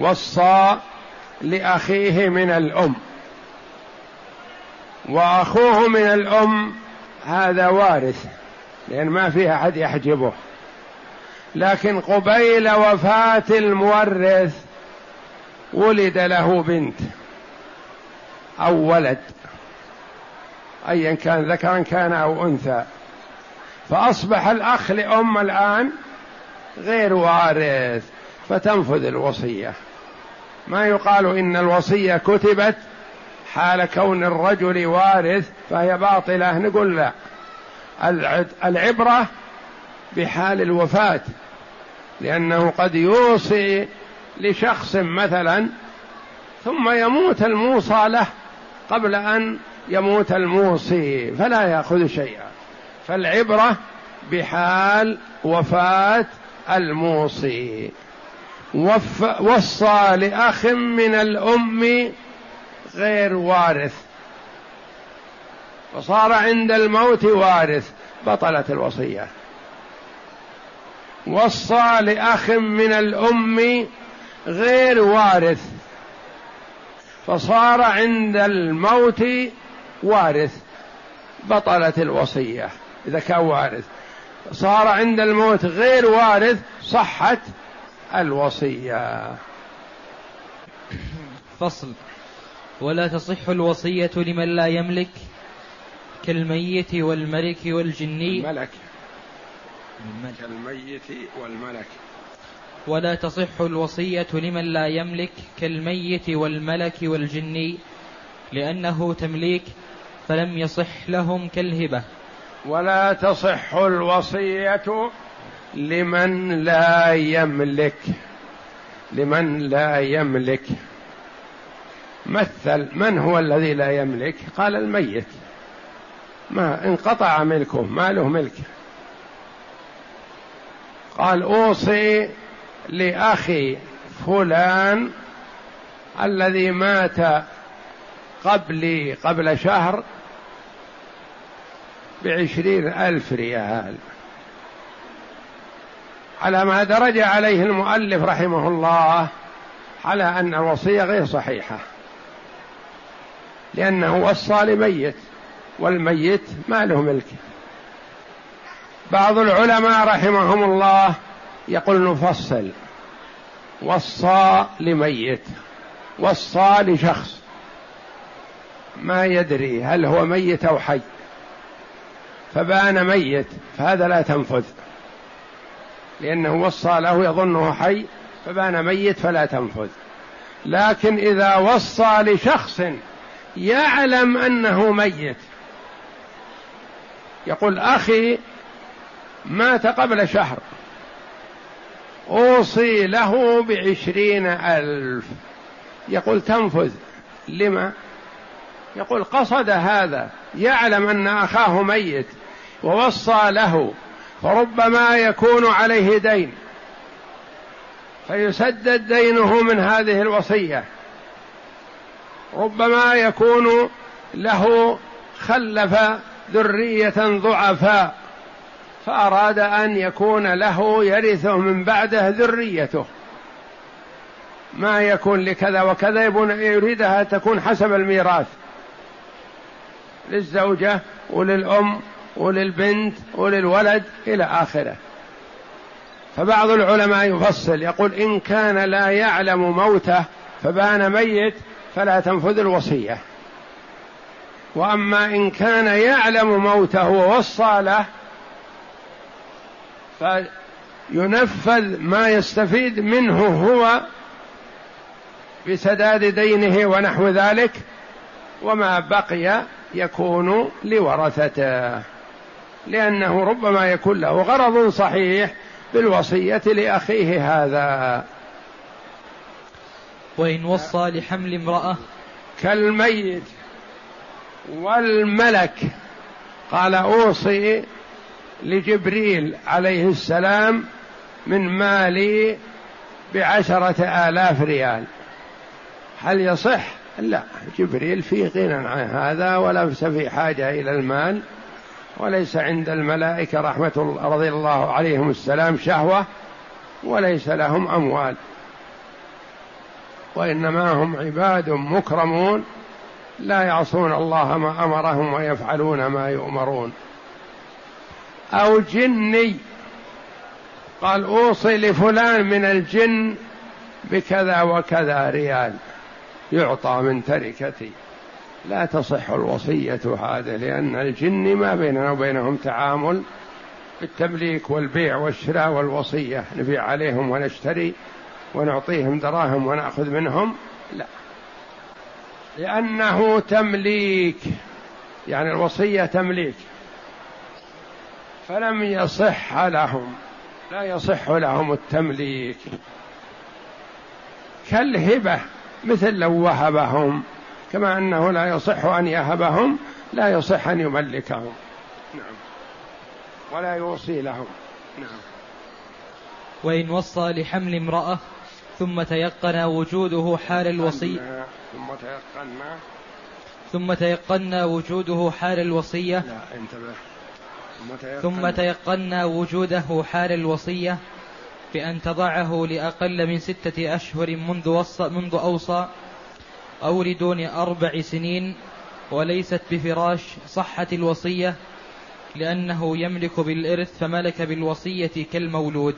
وصى لأخيه من الأم. وأخوه من الأم هذا وارث لأن ما فيها أحد يحجبه. لكن قبيل وفاة المورث ولد له بنت أو ولد ايا كان ذكرا كان أو أنثى. فأصبح الأخ لأم الآن غير وارث. فتنفذ الوصية. ما يقال إن الوصية كتبت حال كون الرجل وارث فهي باطلة نقول لا. العبرة بحال الوفاة لأنه قد يوصي لشخص مثلا ثم يموت الموصى له قبل أن يموت الموصي فلا يأخذ شيئا. فالعبرة بحال وفاة الموصي. وصى لأخ من الأم غير وارث. وصار عند الموت وارث. بطلت الوصية. وصى لأخ من الأم غير وارث. فصار عند الموت وارث. بطلت الوصية. إذا كان وارث. صار عند الموت غير وارث صحت الوصية. فصل. ولا تصح الوصية لمن لا يملك كالميت والملك والجني الملك. كالميت والملك. ولا تصح الوصية لمن لا يملك كالميت والملك والجني لأنه تمليك فلم يصح لهم كالهبة. ولا تصح الوصية لمن لا يملك لمن لا يملك. مثل من هو الذي لا يملك؟ قال الميت. ما انقطع ملكه ما له ملك. قال أوصي لأخي فلان الذي مات قبلي قبل شهر بعشرين ألف ريال. على ما درج عليه المؤلف رحمه الله على أن الوصية غير صحيحة. لأنه وصى لميت والميت ما له ملك. بعض العلماء رحمهم الله يقول نفصل. وصى لميت وصى لشخص. ما يدري هل هو ميت أو حي. فبان ميت فهذا لا تنفذ. لأنه وصى له يظنه حي فبان ميت فلا تنفذ. لكن إذا وصى لشخص يعلم أنه ميت يقول أخي مات قبل شهر أوصي له بعشرين ألف. يقول تنفذ. لما؟ يقول قصد هذا يعلم أن أخاه ميت ووصى له فربما يكون عليه دين. فيسدد دينه من هذه الوصية. ربما يكون له خلف ذرية ضعفاء فأراد أن يكون له يرثه من بعده ذريته. ما يكون لكذا وكذا يريدها تكون حسب الميراث. للزوجة وللأم وللبنت وللولد إلى آخره. فبعض العلماء يفصل يقول إن كان لا يعلم موته فبان ميت فلا تنفذ الوصية. وأما إن كان يعلم موته ووصى له فينفذ ما يستفيد منه هو بسداد دينه ونحو ذلك وما بقي يكون لورثته. لأنه ربما يكون له غرض صحيح بالوصية لأخيه هذا. وإن وصى لحمل امرأة. كالميت والملك. قال أوصي لجبريل عليه السلام من مالي بعشرة آلاف ريال. هل يصح؟ لا جبريل في غنى عن هذا وليس في حاجة إلى المال. وليس عند الملائكة رحمة رضي الله عليهم السلام شهوة وليس لهم أموال. وإنما هم عباد مكرمون لا يعصون الله ما أمرهم ويفعلون ما يؤمرون. أو جني قال أوصي لفلان من الجن بكذا وكذا ريال يعطى من تركتي. لا تصح الوصية هذه لأن الجن ما بيننا وبينهم تعامل التمليك والبيع والشراء والوصية نبيع عليهم ونشتري ونعطيهم دراهم ونأخذ منهم لا. لأنه تمليك يعني الوصية تمليك. فلم يصح لهم لا يصح لهم التمليك. كالهبة مثل لو وهبهم. كما أنه لا يصح أن يهبهم لا يصح أن يملكهم. نعم. ولا يوصي لهم. نعم. وإن وصى لحمل امرأة ثم تيقن وجوده حال الوصي ثم تيقنا ثم تيقنا وجوده حال الوصية. لا انتبه. ثم تيقنا وجوده حال الوصية بأن تضعه لأقل من ستة أشهر منذ, وصى منذ أوصى أو لدون أربع سنين وليست بفراش صحة الوصية لأنه يملك بالإرث فملك بالوصية كالمولود.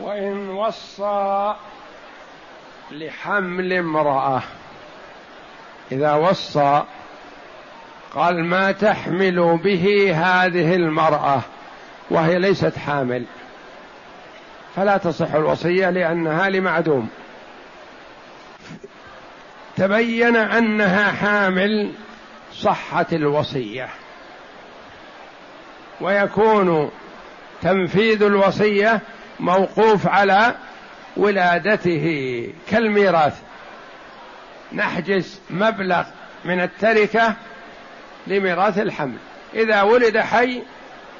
وإن وصى لحمل امرأة. إذا وصى قال ما تحمل به هذه المرأة؟ وهي ليست حامل. فلا تصح الوصية لأنها لمعدوم. تبين أنها حامل صحت الوصية. ويكون تنفيذ الوصية موقوف على ولادته. كالميراث. نحجز مبلغ من التركة لميراث الحمل. إذا ولد حي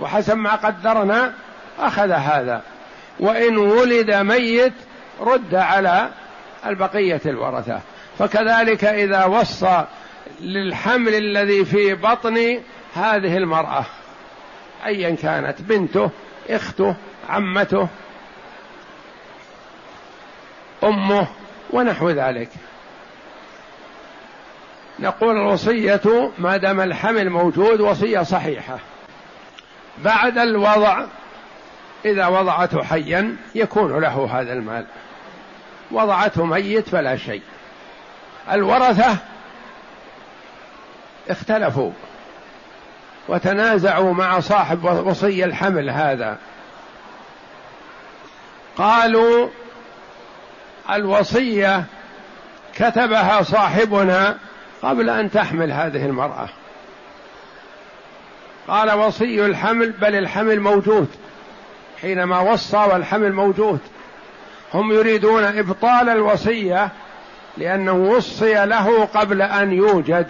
وحسب ما قدرنا أخذ هذا. وإن ولد ميت رد على البقية الورثة. فكذلك إذا وصى للحمل الذي في بطن هذه المرأة أيا كانت بنته إخته عمته أمه ونحو ذلك. نقول الوصية ما دام الحمل موجود وصية صحيحة. بعد الوضع إذا وضعته حيا يكون له هذا المال. وضعته ميت فلا شيء. الورثة اختلفوا وتنازعوا مع صاحب وصي الحمل هذا. قالوا الوصية كتبها صاحبنا قبل أن تحمل هذه المرأة. قال وصي الحمل بل الحمل موجود حينما وصى والحمل موجود. هم يريدون إبطال الوصية لأنه وصي له قبل أن يوجد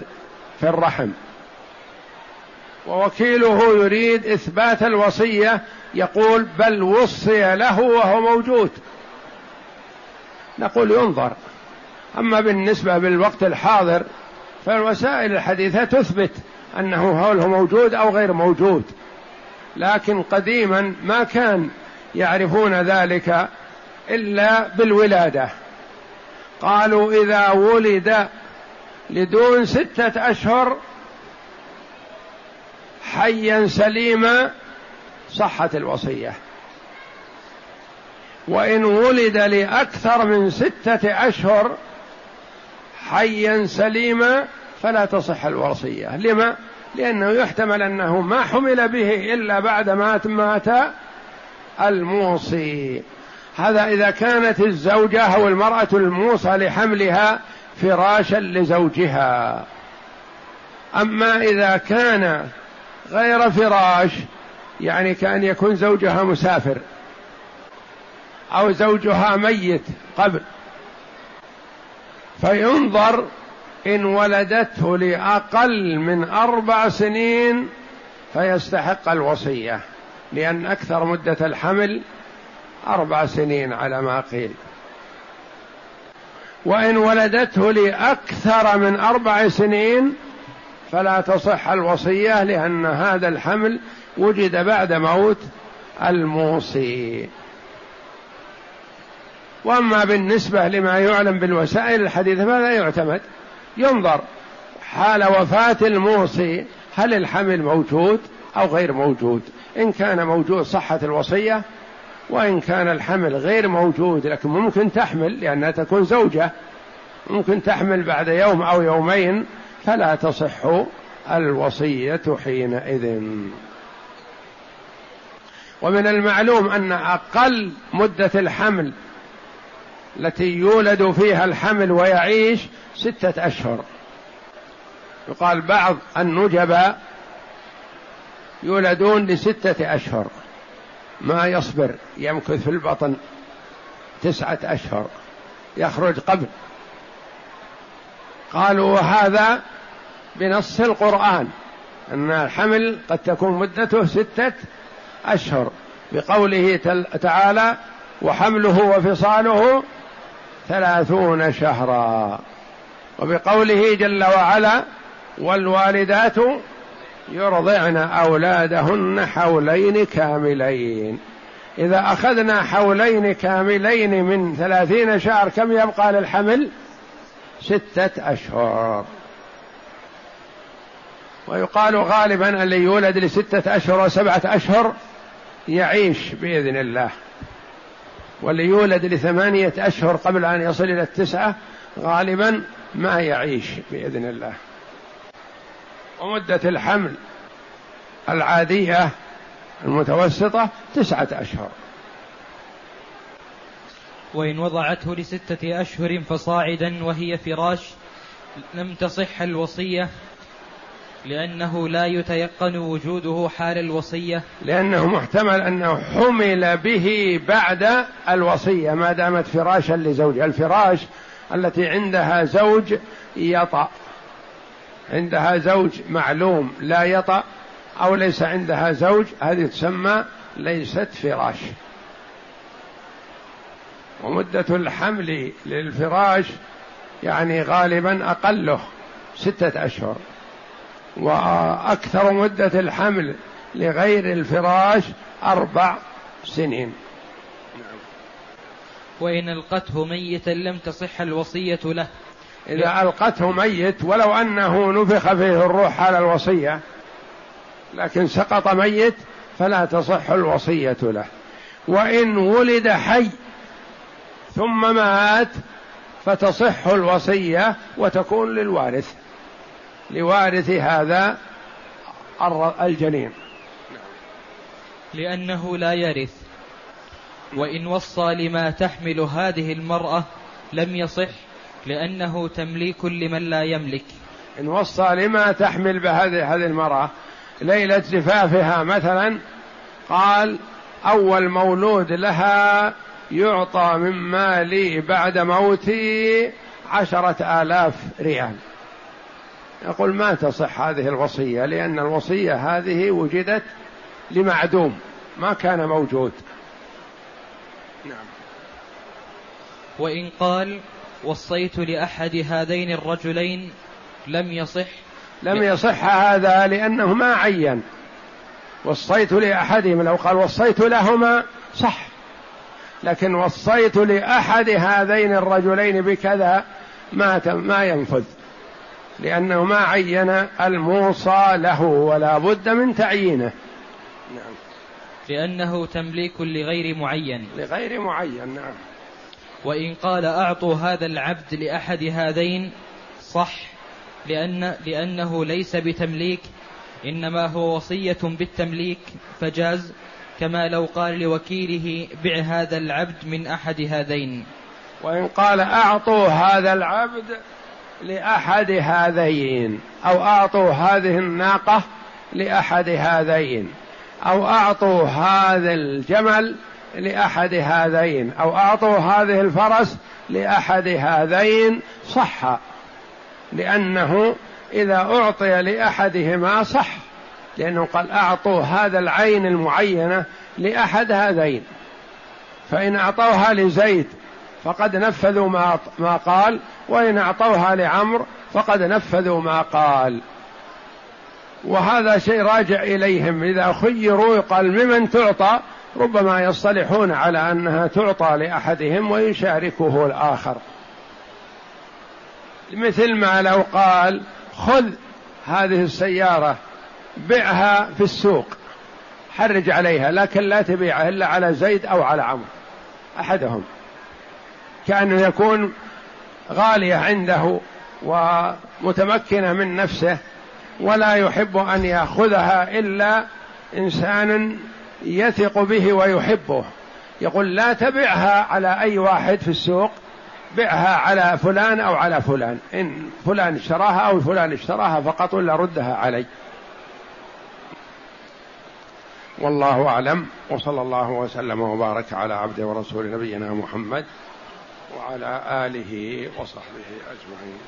في الرحم. ووكيله يريد إثبات الوصية يقول بل وصي له وهو موجود. نقول ينظر. أما بالنسبة بالوقت الحاضر فالوسائل الحديثة تثبت أنه هو موجود أو غير موجود. لكن قديما ما كان يعرفون ذلك إلا بالولادة. قالوا إذا ولد لدون ستة أشهر حيا سليما صحت الوصية. وإن ولد لأكثر من ستة أشهر حيا سليما فلا تصح الوصية. لما؟ لأنه يحتمل أنه ما حمل به إلا بعد ما مات الموصي. هذا إذا كانت الزوجة أو المرأة الموصى لحملها فراشا لزوجها. أما إذا كان غير فراش يعني كأن يكون زوجها مسافر أو زوجها ميت قبل فينظر إن ولدته لأقل من أربع سنين فيستحق الوصية لأن أكثر مدة الحمل أربع سنين على ما قيل. وإن ولدته لأكثر من أربع سنين فلا تصح الوصية لأن هذا الحمل وجد بعد موت الموصي. وأما بالنسبة لما يعلم بالوسائل الحديثة فلا يعتمد. ينظر حال وفاة الموصي هل الحمل موجود أو غير موجود؟ إن كان موجود صحة الوصية وإن كان الحمل غير موجود لكن ممكن تحمل لأنها تكون زوجة. ممكن تحمل بعد يوم أو يومين فلا تصح الوصية حينئذ. ومن المعلوم أن أقل مدة الحمل التي يولد فيها الحمل ويعيش ستة أشهر. يقال بعض النجباء يولدون لستة أشهر. ما يصبر يمكث في البطن تسعة أشهر يخرج قبل. قالوا وهذا بنص القرآن أن الحمل قد تكون مدته ستة أشهر بقوله تعالى وحمله وفصاله ثلاثون شهرا وبقوله جل وعلا والوالدات يرضعن أولادهن حولين كاملين. إذا أخذنا حولين كاملين من ثلاثين شهر كم يبقى للحمل؟ ستة أشهر. ويقال غالبا اللي يولد لستة أشهر وسبعة أشهر يعيش بإذن الله. واللي يولد لثمانية أشهر قبل أن يصل إلى التسعة غالبا ما يعيش بإذن الله. ومدة الحمل العادية المتوسطة تسعة أشهر. وإن وضعته لستة أشهر فصاعدا وهي فراش لم تصح الوصية لأنه لا يتيقن وجوده حال الوصية. لأنه محتمل أنه حمل به بعد الوصية ما دامت فراشا لزوج الفراش التي عندها زوج يطأ. عندها زوج معلوم لا يطأ أو ليس عندها زوج هذه تسمى ليست فراش. ومدة الحمل للفراش يعني غالبا أقله ستة أشهر. وأكثر مدة الحمل لغير الفراش أربع سنين. وإن ألقته ميتا لم تصح الوصية له. إذا ألقته ميت ولو أنه نفخ فيه الروح على الوصية لكن سقط ميت فلا تصح الوصية له. وإن ولد حي ثم مات فتصح الوصية وتكون للوارث. لوارث هذا الجنين. لأنه لا يرث. وإن وصى لما تحمل هذه المرأة لم يصح لأنه تمليك لمن لا يملك. إن وصى لما تحمل بهذه هذه المرأة ليلة زفافها مثلا قال أول مولود لها يعطى من مالي بعد موتي عشرة آلاف ريال. يقول ما تصح هذه الوصية؟ لأن الوصية هذه وجدت لمعدوم ما كان موجود. نعم وإن قال وصيت لأحد هذين الرجلين لم يصح لم يصح هذا لأنه ما عين وصيت لأحدهم لو قال وصيت لهما صح. لكن وصيت لأحد هذين الرجلين بكذا ما ما ينفذ. لأنه ما عين الموصى له ولا بد من تعيينه. نعم. لأنه تمليك لغير معين. لغير معين نعم. وإن قال أعطوا هذا العبد لأحد هذين صح لأن لأنه ليس بتمليك إنما هو وصية بالتمليك فجاز كما لو قال لوكيله بع هذا العبد من أحد هذين. وإن قال أعطوا هذا العبد لأحد هذين أو أعطوا هذه الناقة لأحد هذين أو أعطوا هذا الجمل لأحد هذين أو أعطوا هذه الفرس لأحد هذين صح. لأنه إذا أعطي لأحدهما صح لأنه قال أعطوا هذا العين المعينة لأحد هذين. فإن أعطوها لزيد فقد نفذوا ما ما قال وإن أعطوها لعمر فقد نفذوا ما قال. وهذا شيء راجع إليهم إذا خيروا يقال ممن تعطى ربما يصطلحون على أنها تعطى لأحدهم ويشاركه الآخر. مثل ما لو قال خذ هذه السيارة بعها في السوق حرج عليها لكن لا تبيعها إلا على زيد أو على عمرو أحدهم. كأنه يكون غالية عنده ومتمكنة من نفسه ولا يحب أن يأخذها إلا إنسان يثق به ويحبه. يقول لا تبعها على أي واحد في السوق بعها على فلان أو على فلان. إن فلان اشتراها أو فلان اشتراها فقط ولا ردها علي. والله أعلم. وصلى الله وسلم وبارك على عبده ورسول نبينا محمد وعلى آله وصحبه أجمعين.